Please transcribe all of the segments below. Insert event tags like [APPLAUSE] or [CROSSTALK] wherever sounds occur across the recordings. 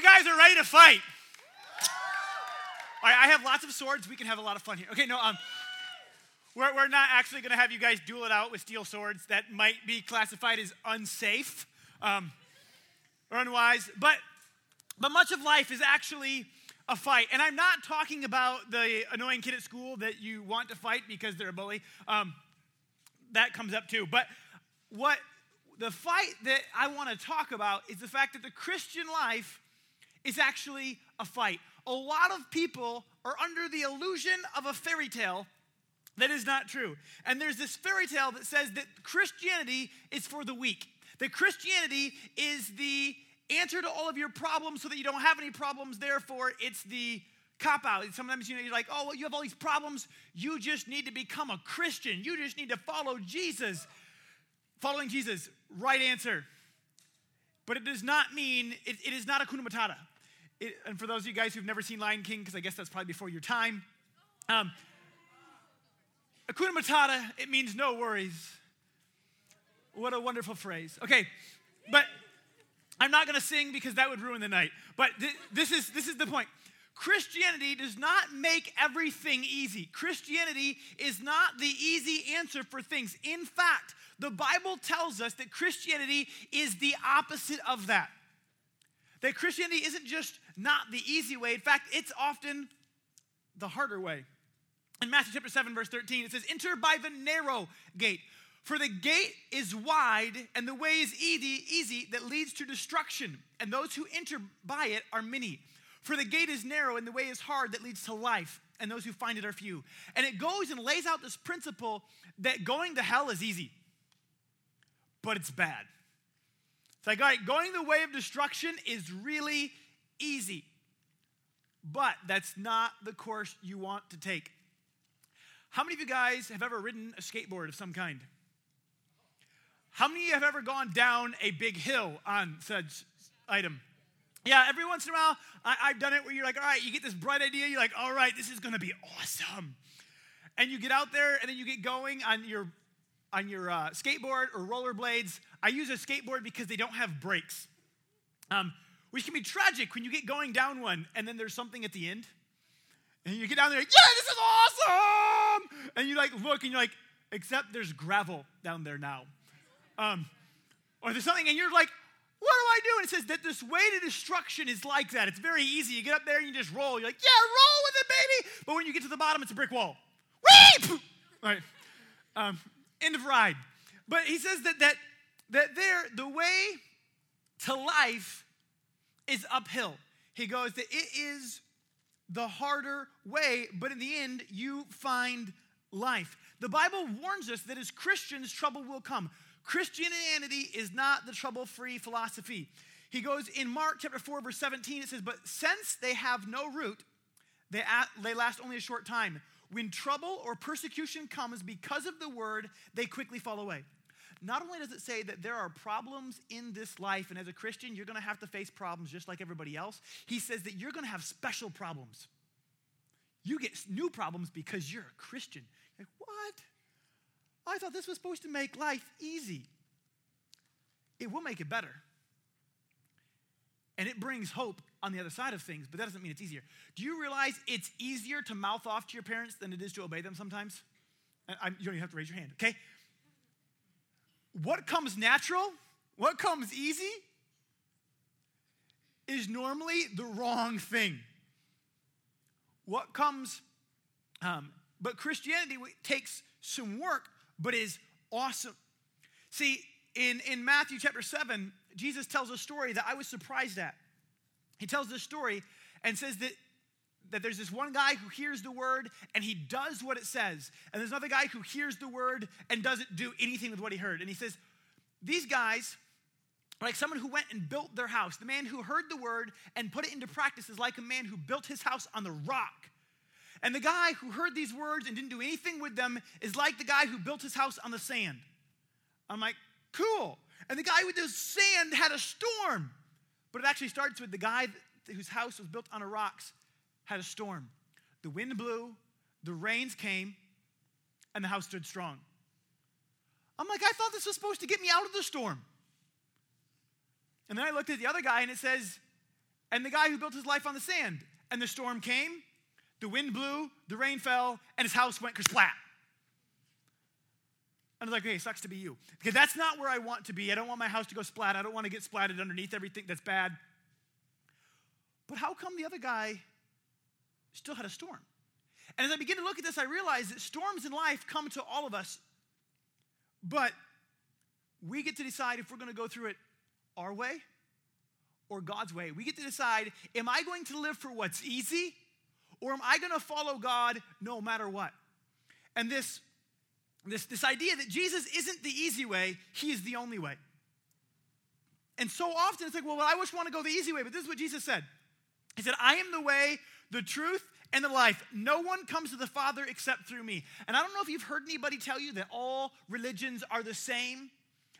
you guys are ready to fight? All right, I have lots of swords. We can have a lot of fun here. Okay, no, um, we're, we're not actually going to have you guys duel it out with steel swords. That might be classified as unsafe um, or unwise. But, but much of life is actually a fight. And I'm not talking about the annoying kid at school that you want to fight because they're a bully. Um, that comes up too. But what the fight that I want to talk about is the fact that the Christian life is actually a fight. A lot of people are under the illusion of a fairy tale that is not true. And there's this fairy tale that says that Christianity is for the weak, that Christianity is the answer to all of your problems so that you don't have any problems. Therefore, it's the cop out. Sometimes you know you're like, oh, well, you have all these problems. You just need to become a Christian. You just need to follow Jesus. Following Jesus, right answer. But it does not mean it, it is not a kuna. It, and for those of you guys who've never seen Lion King, because I guess that's probably before your time, um, Hakuna Matata, it means no worries. What a wonderful phrase. Okay, but I'm not going to sing because that would ruin the night. But th- this, is, this is the point. Christianity does not make everything easy. Christianity is not the easy answer for things. In fact, the Bible tells us that Christianity is the opposite of that. That Christianity isn't just not the easy way, in fact, it's often the harder way. In Matthew chapter 7, verse 13, it says, Enter by the narrow gate. For the gate is wide and the way is easy, easy that leads to destruction, and those who enter by it are many. For the gate is narrow and the way is hard that leads to life, and those who find it are few. And it goes and lays out this principle that going to hell is easy, but it's bad. It's like, all right, going the way of destruction is really easy, but that's not the course you want to take. How many of you guys have ever ridden a skateboard of some kind? How many of you have ever gone down a big hill on such item? Yeah, every once in a while, I, have done it where you're like, all right, you get this bright idea, you're like, all right, this is gonna be awesome. And you get out there and then you get going on your on your uh, skateboard or rollerblades. I use a skateboard because they don't have brakes, um, which can be tragic when you get going down one and then there's something at the end. And you get down there, like, yeah, this is awesome! And you like look and you're like, except there's gravel down there now. Um, or there's something, and you're like, what do I do? And it says that this way to destruction is like that. It's very easy. You get up there and you just roll. You're like, yeah, roll with it, baby. But when you get to the bottom, it's a brick wall. All right. Um, end of ride. But he says that that that there, the way to life is uphill. He goes that it is the harder way, but in the end, you find life. The Bible warns us that as Christians, trouble will come. Christianity is not the trouble free philosophy. He goes in Mark chapter 4, verse 17, it says, But since they have no root, they, they last only a short time. When trouble or persecution comes because of the word, they quickly fall away. Not only does it say that there are problems in this life, and as a Christian, you're gonna have to face problems just like everybody else, he says that you're gonna have special problems. You get new problems because you're a Christian. You're like, what? I thought this was supposed to make life easy. It will make it better. And it brings hope on the other side of things, but that doesn't mean it's easier. Do you realize it's easier to mouth off to your parents than it is to obey them sometimes? I, you don't even have to raise your hand, okay? What comes natural, what comes easy, is normally the wrong thing. What comes, um, but Christianity takes some work but is awesome. See, in, in Matthew chapter 7, Jesus tells a story that I was surprised at. He tells this story and says that, that there's this one guy who hears the word and he does what it says. And there's another guy who hears the word and doesn't do anything with what he heard. And he says, These guys like someone who went and built their house. The man who heard the word and put it into practice is like a man who built his house on the rock. And the guy who heard these words and didn't do anything with them is like the guy who built his house on the sand. I'm like, cool. And the guy with the sand had a storm. But it actually starts with the guy whose house was built on a rocks had a storm. The wind blew, the rains came, and the house stood strong. I'm like, I thought this was supposed to get me out of the storm. And then I looked at the other guy and it says, and the guy who built his life on the sand. And the storm came, the wind blew, the rain fell, and his house went kersplat. I was like, hey, sucks to be you. Because that's not where I want to be. I don't want my house to go splat. I don't want to get splatted underneath everything that's bad. But how come the other guy still had a storm? And as I begin to look at this, I realize that storms in life come to all of us, but we get to decide if we're going to go through it our way or God's way. We get to decide am I going to live for what's easy or am I going to follow God no matter what? And this, this, this idea that Jesus isn't the easy way, He is the only way. And so often it's like, well, I just want to go the easy way, but this is what Jesus said. He said, I am the way, the truth, and the life. No one comes to the Father except through me. And I don't know if you've heard anybody tell you that all religions are the same,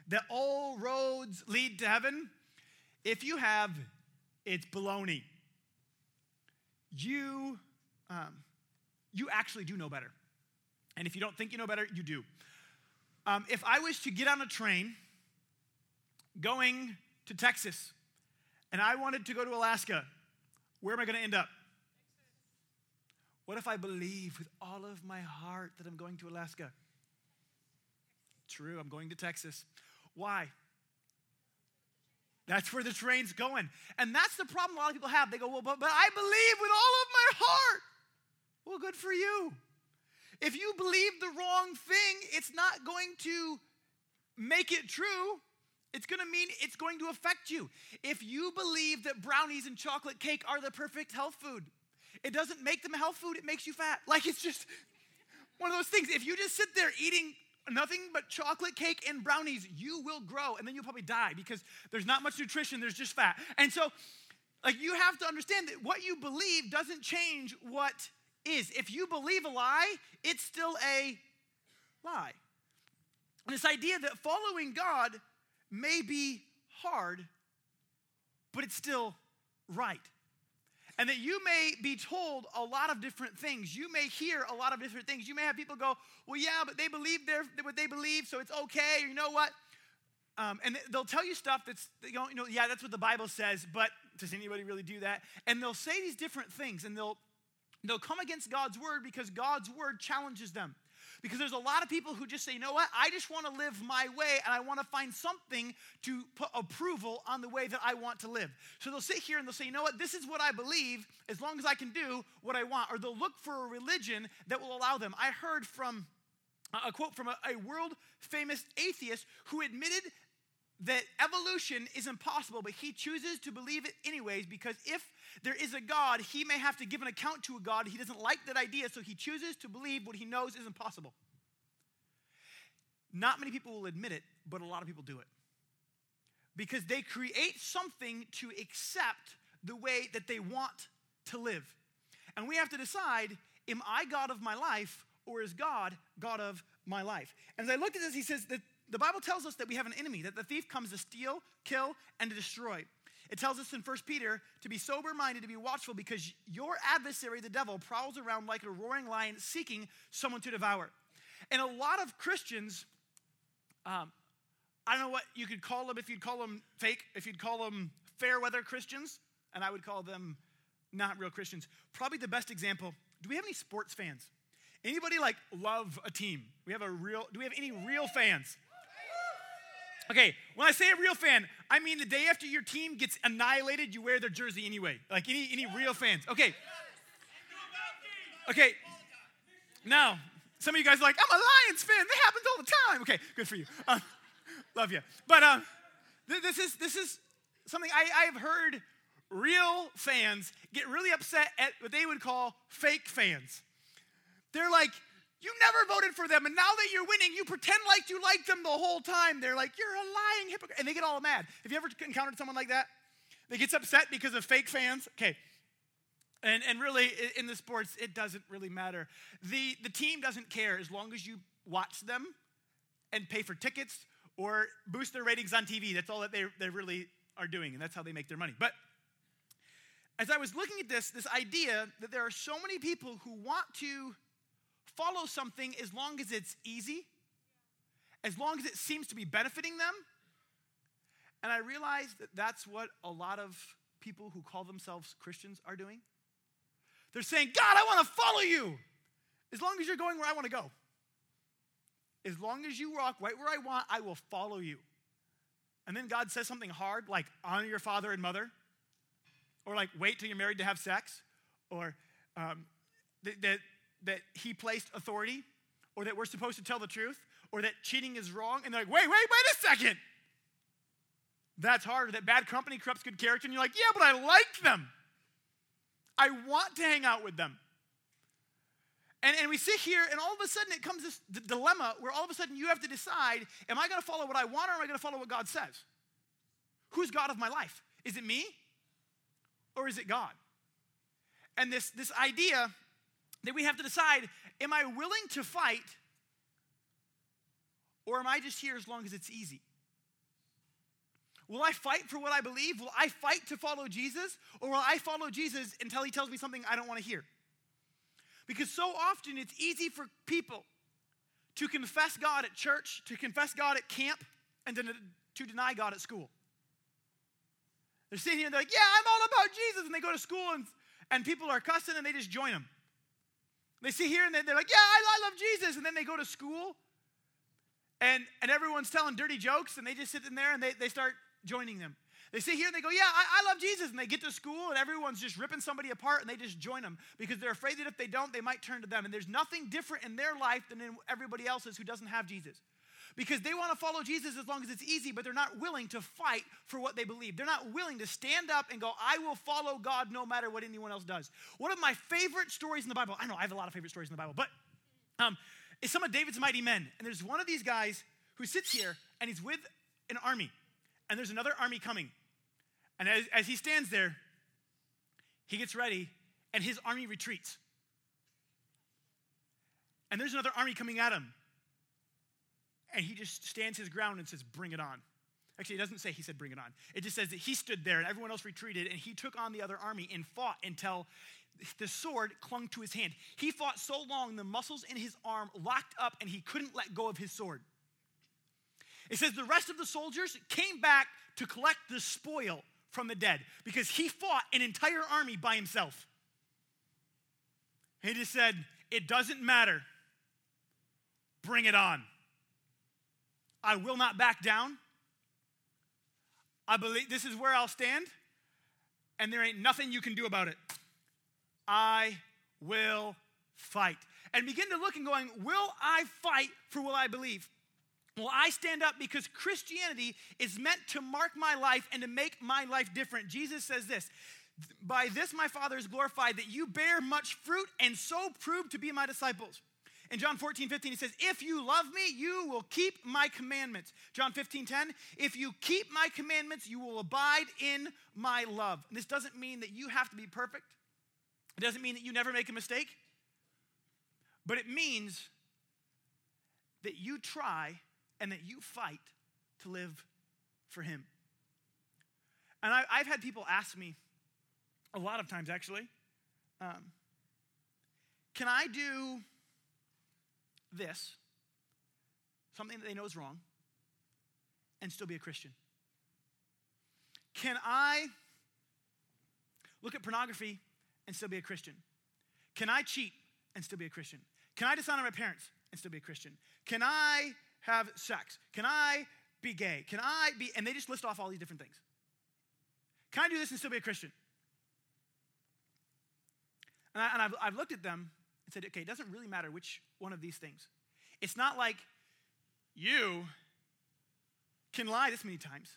that all roads lead to heaven. If you have, it's baloney. You, um, you actually do know better. And if you don't think you know better, you do. Um, if I was to get on a train going to Texas and I wanted to go to Alaska, where am I going to end up? What if I believe with all of my heart that I'm going to Alaska? True, I'm going to Texas. Why? That's where the train's going. And that's the problem a lot of people have. They go, Well, but, but I believe with all of my heart. Well, good for you. If you believe the wrong thing, it's not going to make it true. It's going to mean it's going to affect you. If you believe that brownies and chocolate cake are the perfect health food, it doesn't make them health food, it makes you fat. Like it's just one of those things. If you just sit there eating nothing but chocolate cake and brownies, you will grow and then you'll probably die because there's not much nutrition, there's just fat. And so, like, you have to understand that what you believe doesn't change what is. If you believe a lie, it's still a lie. And this idea that following God may be hard, but it's still right and that you may be told a lot of different things. You may hear a lot of different things. You may have people go, Well, yeah, but they believe their, what they believe, so it's okay. Or you know what? Um, and they'll tell you stuff that's, you know, you know, yeah, that's what the Bible says, but does anybody really do that? And they'll say these different things, and they'll, they'll come against God's word because God's word challenges them. Because there's a lot of people who just say, you know what, I just want to live my way and I want to find something to put approval on the way that I want to live. So they'll sit here and they'll say, you know what, this is what I believe as long as I can do what I want. Or they'll look for a religion that will allow them. I heard from a quote from a, a world famous atheist who admitted that evolution is impossible, but he chooses to believe it anyways because if there is a God, he may have to give an account to a God. He doesn't like that idea, so he chooses to believe what he knows is impossible. Not many people will admit it, but a lot of people do it. Because they create something to accept the way that they want to live. And we have to decide am I God of my life or is God God of my life? And as I looked at this, he says that the Bible tells us that we have an enemy, that the thief comes to steal, kill, and to destroy. It tells us in 1 Peter to be sober minded, to be watchful, because your adversary, the devil, prowls around like a roaring lion seeking someone to devour. And a lot of Christians, um, I don't know what you could call them, if you'd call them fake, if you'd call them fair weather Christians, and I would call them not real Christians. Probably the best example do we have any sports fans? Anybody like love a team? We have a real, do we have any real fans? Okay, when I say a real fan, I mean the day after your team gets annihilated, you wear their jersey anyway. Like any, any real fans. Okay. Okay. Now, some of you guys are like, I'm a Lions fan. That happens all the time. Okay, good for you. Um, [LAUGHS] love you. But um, th- this is this is something I, I've heard real fans get really upset at what they would call fake fans. They're like, you never voted for them, and now that you're winning, you pretend like you liked them the whole time. They're like, You're a lying hypocrite. And they get all mad. Have you ever encountered someone like that? They gets upset because of fake fans? Okay. And, and really, in the sports, it doesn't really matter. The, the team doesn't care as long as you watch them and pay for tickets or boost their ratings on TV. That's all that they, they really are doing, and that's how they make their money. But as I was looking at this, this idea that there are so many people who want to follow something as long as it's easy, as long as it seems to be benefiting them. And I realize that that's what a lot of people who call themselves Christians are doing? They're saying, God, I want to follow you as long as you're going where I want to go. As long as you walk right where I want, I will follow you. And then God says something hard like honor your father and mother, or like wait till you're married to have sex, or um, that, that, that He placed authority, or that we're supposed to tell the truth, or that cheating is wrong. And they're like, wait, wait, wait a second. That's hard. That bad company corrupts good character. And you're like, yeah, but I like them. I want to hang out with them. And, and we sit here, and all of a sudden it comes this d- dilemma where all of a sudden you have to decide am I going to follow what I want or am I going to follow what God says? Who's God of my life? Is it me or is it God? And this, this idea that we have to decide am I willing to fight or am I just here as long as it's easy? Will I fight for what I believe? Will I fight to follow Jesus? Or will I follow Jesus until he tells me something I don't want to hear? Because so often it's easy for people to confess God at church, to confess God at camp, and to, to deny God at school. They're sitting here and they're like, yeah, I'm all about Jesus. And they go to school and, and people are cussing and they just join them. They see here and they're like, yeah, I, love Jesus. And then they go to school and, and everyone's telling dirty jokes and they just sit in there and they, they start joining them. They sit here and they go, Yeah, I, I, love Jesus. And they get to school and everyone's just ripping somebody apart and they just join them because they're afraid that if they don't, they might turn to them. And there's nothing different in their life than in everybody else's who doesn't have Jesus. Because they want to follow Jesus as long as it's easy, but they're not willing to fight for what they believe. They're not willing to stand up and go, I will follow God no matter what anyone else does. One of my favorite stories in the Bible, I know I have a lot of favorite stories in the Bible, but um, is some of David's mighty men. And there's one of these guys who sits here and he's with an army, and there's another army coming. And as, as he stands there, he gets ready and his army retreats. And there's another army coming at him. And he just stands his ground and says, Bring it on. Actually, it doesn't say he said, Bring it on. It just says that he stood there and everyone else retreated and he took on the other army and fought until the sword clung to his hand. He fought so long, the muscles in his arm locked up and he couldn't let go of his sword. It says the rest of the soldiers came back to collect the spoil from the dead because he fought an entire army by himself. He just said, It doesn't matter. Bring it on. I will not back down. I believe this is where I'll stand, and there ain't nothing you can do about it. I will fight. And begin to look and going, Will I fight for what I believe? Well, I stand up because Christianity is meant to mark my life and to make my life different. Jesus says this By this my Father is glorified, that you bear much fruit and so prove to be my disciples. In John 14, 15, he says, If you love me, you will keep my commandments. John 15, 10, if you keep my commandments, you will abide in my love. And this doesn't mean that you have to be perfect, it doesn't mean that you never make a mistake, but it means that you try and that you fight to live for Him. And I, have had people ask me, a lot of times actually, um, can I do this, something that they know is wrong, and still be a Christian? Can I look at pornography and still be a Christian? Can I cheat and still be a Christian? Can I dishonor my parents and still be a Christian? Can I have sex? Can I be gay? Can I be, and they just list off all these different things. Can I do this and still be a Christian? And, I, have I've looked at them and said, okay, it doesn't really matter which one of these things. It's not like you can lie this many times.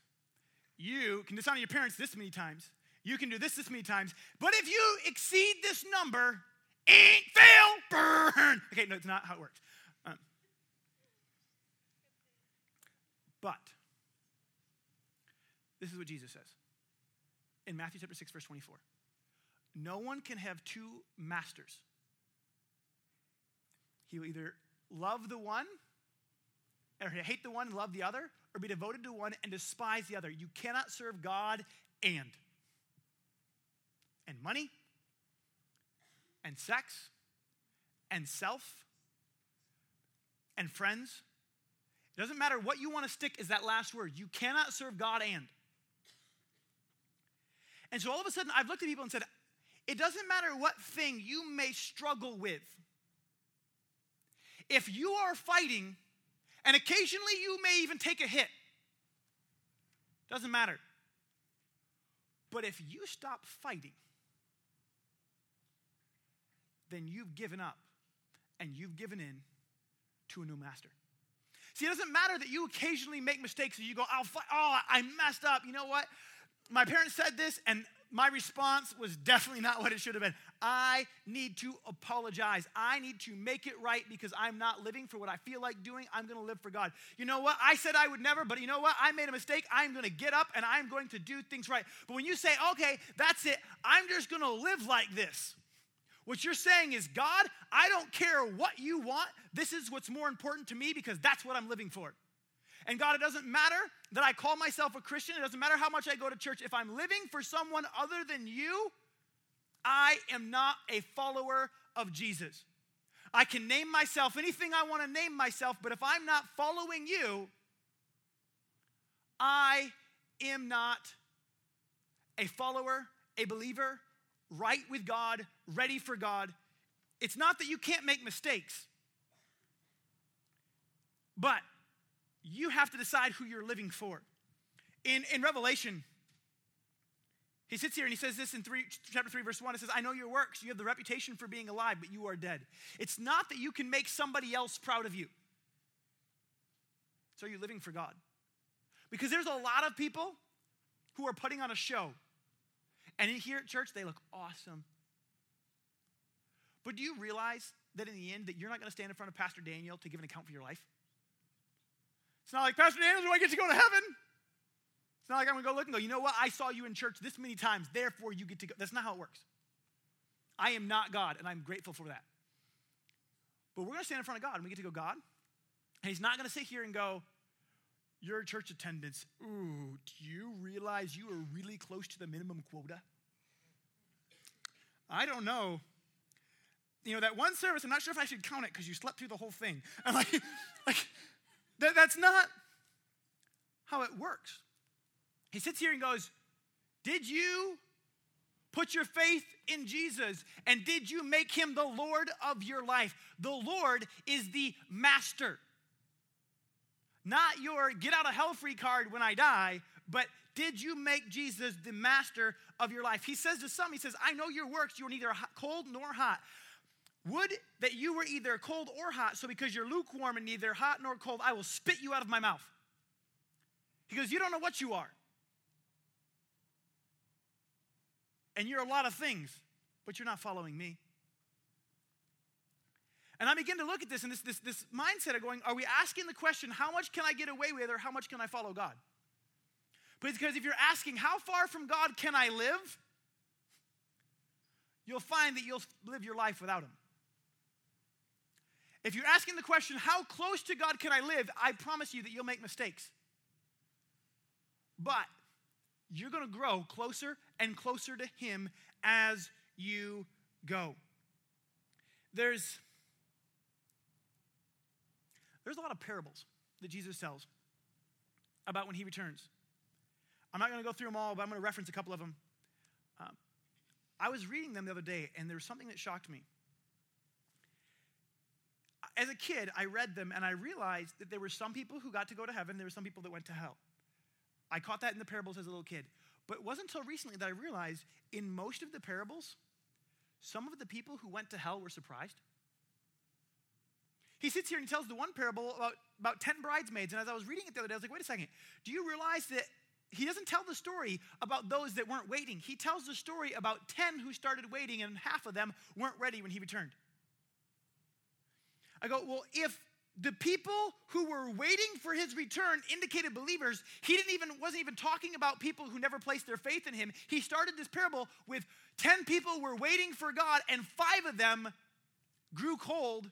You can dishonor your parents this many times. You can do this this many times. But if you exceed this number, ain't fail, burn. Okay, no, it's not how it works. Um, but this is what Jesus says in Matthew chapter 6, verse 24. No one can have two masters. He will either love the one or hate the one and love the other, or be devoted to one and despise the other. You cannot serve God and and money and sex and self and friends it doesn't matter what you want to stick is that last word. You cannot serve God and. And so all of a sudden, I've looked at people and said, it doesn't matter what thing you may struggle with. If you are fighting, and occasionally you may even take a hit, doesn't matter. But if you stop fighting, then you've given up and you've given in to a new master. See, it doesn't matter that you occasionally make mistakes and you go, oh, oh, I messed up. You know what? My parents said this, and my response was definitely not what it should have been. I need to apologize. I need to make it right because I'm not living for what I feel like doing. I'm going to live for God. You know what? I said I would never, but you know what? I made a mistake. I'm going to get up and I'm going to do things right. But when you say, okay, that's it, I'm just going to live like this. What you're saying is, God, I don't care what you want. This is what's more important to me because that's what I'm living for. And God, it doesn't matter that I call myself a Christian. It doesn't matter how much I go to church. If I'm living for someone other than you, I am not a follower of Jesus. I can name myself anything I want to name myself, but if I'm not following you, I am not a follower, a believer, right with God, ready for God. It's not that you can't make mistakes, but you have to decide who you're living for. In, in Revelation, he sits here and he says this in three, chapter 3, verse 1. It says, I know your works. You have the reputation for being alive, but you are dead. It's not that you can make somebody else proud of you. So you're living for God. Because there's a lot of people who are putting on a show. And here at church, they look awesome. But do you realize that in the end that you're not going to stand in front of Pastor Daniel to give an account for your life? It's not like, Pastor Daniel, do I get to go to heaven? It's not like I'm going to go look and go, you know what? I saw you in church this many times, therefore you get to go. That's not how it works. I am not God, and I'm grateful for that. But we're going to stand in front of God, and we get to go, God. And He's not going to sit here and go, your church attendance, ooh, do you realize you are really close to the minimum quota? I don't know. You know, that one service, I'm not sure if I should count it because you slept through the whole thing. I'm [LAUGHS] like, like that, that's not how it works. He sits here and goes, Did you put your faith in Jesus and did you make him the Lord of your life? The Lord is the master. Not your get out of hell free card when I die, but did you make Jesus the master of your life? He says to some, He says, I know your works, you are neither cold nor hot. Would that you were either cold or hot, so because you're lukewarm and neither hot nor cold, I will spit you out of my mouth. He goes, You don't know what you are. And you're a lot of things, but you're not following me. And I begin to look at this and this, this, this mindset of going, Are we asking the question, how much can I get away with, or how much can I follow God? Because if you're asking, How far from God can I live? You'll find that you'll live your life without Him. If you're asking the question, how close to God can I live? I promise you that you'll make mistakes. But you're going to grow closer and closer to Him as you go. There's, there's a lot of parables that Jesus tells about when He returns. I'm not going to go through them all, but I'm going to reference a couple of them. Um, I was reading them the other day, and there was something that shocked me as a kid, I read them and I realized that there were some people who got to go to heaven, there were some people that went to hell. I caught that in the parables as a little kid. But it wasn't until recently that I realized in most of the parables, some of the people who went to hell were surprised. He sits here and he tells the one parable about, about 10 bridesmaids. And as I was reading it the other day, I was like, wait a second. Do you realize that he doesn't tell the story about those that weren't waiting? He tells the story about 10 who started waiting, and half of them weren't ready when he returned. I go, well, if the people who were waiting for his return indicated believers, he didn't even wasn't even talking about people who never placed their faith in him. He started this parable with 10 people were waiting for God and 5 of them grew cold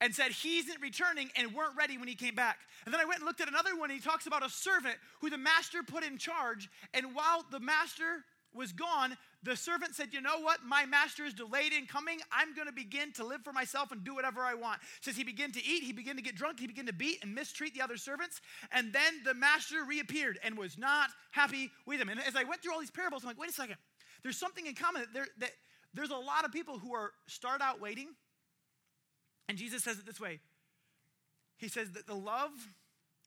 and said he isn't returning and weren't ready when he came back. And then I went and looked at another one and he talks about a servant who the master put in charge and while the master was gone, the servant said, You know what? My master is delayed in coming. I'm going to begin to live for myself and do whatever I want. Says he began to eat, he began to get drunk, he began to beat and mistreat the other servants. And then the master reappeared and was not happy with him. And as I went through all these parables, I'm like, Wait a second. There's something in common that, there, that there's a lot of people who are start out waiting. And Jesus says it this way He says that the love,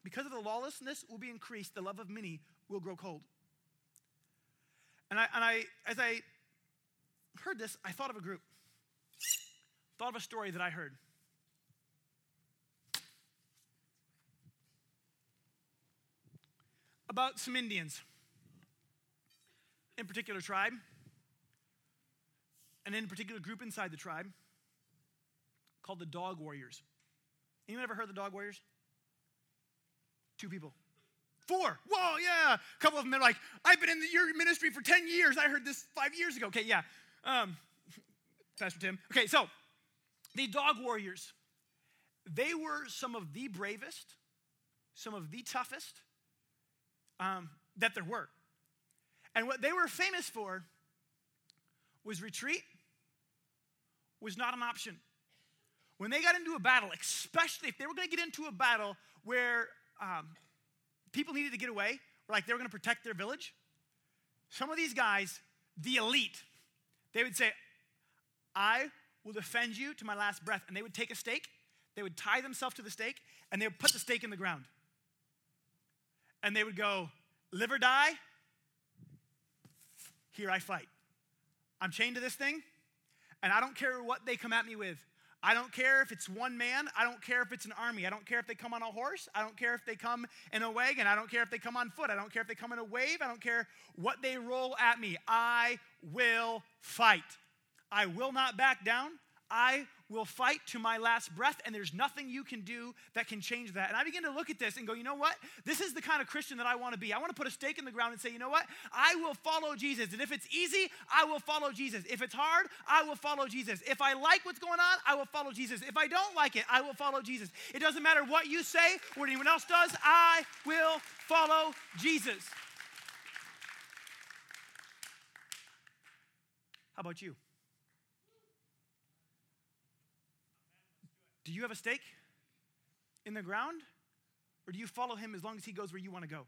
because of the lawlessness, will be increased, the love of many will grow cold. And I, and I, as I heard this, I thought of a group, thought of a story that I heard. About some Indians, in particular tribe, and in particular group inside the tribe called the Dog Warriors. Anyone ever heard the Dog Warriors? Two people. Four. Whoa, yeah. A couple of them, they're like, I've been in the, your ministry for 10 years. I heard this five years ago. Okay, yeah. Um, [LAUGHS] Pastor Tim. Okay, so the dog warriors, they were some of the bravest, some of the toughest um, that there were. And what they were famous for was retreat was not an option. When they got into a battle, especially if they were going to get into a battle where um, people needed to get away, like they were going to protect their village. Some of these guys, the elite, they would say, I will defend you to my last breath. And they would take a stake, they would tie themselves to the stake, and they would put the stake in the ground. And they would go, live or die, here I fight. I'm chained to this thing, and I don't care what they come at me with. I don't care if it's one man. I don't care if it's an army. I don't care if they come on a horse. I don't care if they come in a wagon. I don't care if they come on foot. I don't care if they come in a wave. I don't care what they roll at me. I will fight. I will not back down. I will fight to my last breath, and there's nothing you can do that can change that. And I begin to look at this and go, you know what? This is the kind of Christian that I want to be. I want to put a stake in the ground and say, you know what? I will follow Jesus. And if it's easy, I will follow Jesus. If it's hard, I will follow Jesus. If I like what's going on, I will follow Jesus. If I don't like it, I will follow Jesus. It doesn't matter what you say, what anyone else does, I will follow Jesus. How about you? Do you have a stake in the ground? Or do you follow him as long as he goes where you want to go?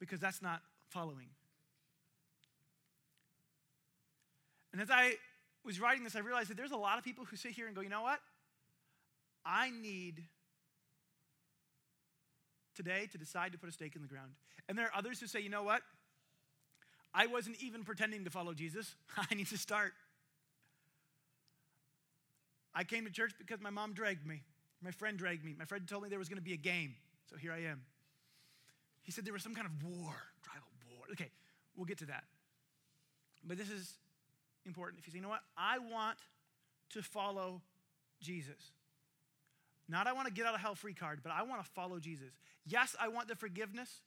Because that's not following. And as I was writing this, I realized that there's a lot of people who sit here and go, you know what? I need today to decide to put a stake in the ground. And there are others who say, you know what? I wasn't even pretending to follow Jesus. [LAUGHS] I need to start. I came to church because my mom dragged me. My friend dragged me. My friend told me there was going to be a game. So here I am. He said there was some kind of war, tribal war. Okay, we'll get to that. But this is important. If you say, you know what? I want to follow Jesus. Not I want to get out of hell free card, but I want to follow Jesus. Yes, I want the forgiveness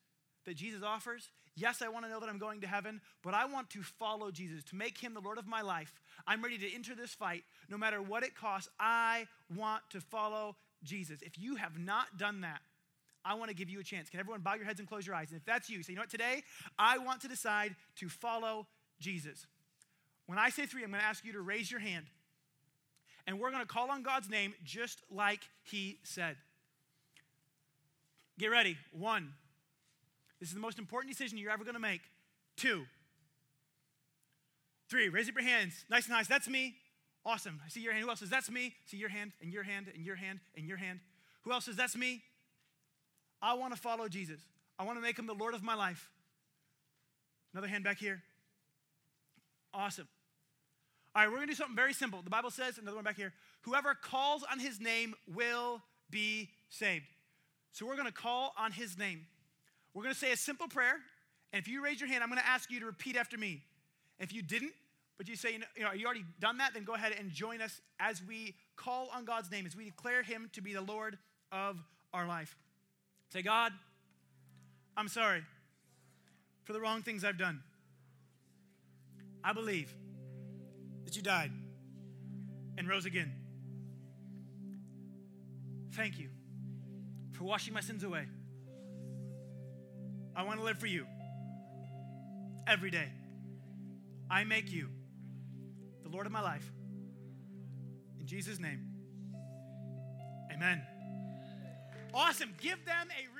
that Jesus offers. Yes, I want to know that I'm going to heaven, but I want to follow Jesus, to make him the Lord of my life. I'm ready to enter this fight no matter what it costs. I want to follow Jesus. If you have not done that, I want to give you a chance. Can everyone bow your heads and close your eyes? And if that's you, say, you know what, today I want to decide to follow Jesus. When I say three, I'm going to ask you to raise your hand. And we're going to call on God's name just like He said. Get ready. One, this is the most important decision you're ever going to make. Two. Three. Raise up your hands. Nice and nice. That's me. Awesome. I see your hand. Who else says that's me? See your hand and your hand and your hand and your hand. Who else says that's me? I want to follow Jesus. I want to make him the Lord of my life. Another hand back here. Awesome. All right, we're going to do something very simple. The Bible says, another one back here, whoever calls on his name will be saved. So we're going to call on his name. We're going to say a simple prayer. And if you raise your hand, I'm going to ask you to repeat after me. If you didn't, but you say, you know, you already done that, then go ahead and join us as we call on God's name, as we declare him to be the Lord of our life. Say, God, I'm sorry for the wrong things I've done. I believe that you died and rose again. Thank you for washing my sins away. I want to live for you every day. I make you the Lord of my life. In Jesus' name, amen. Awesome. Give them a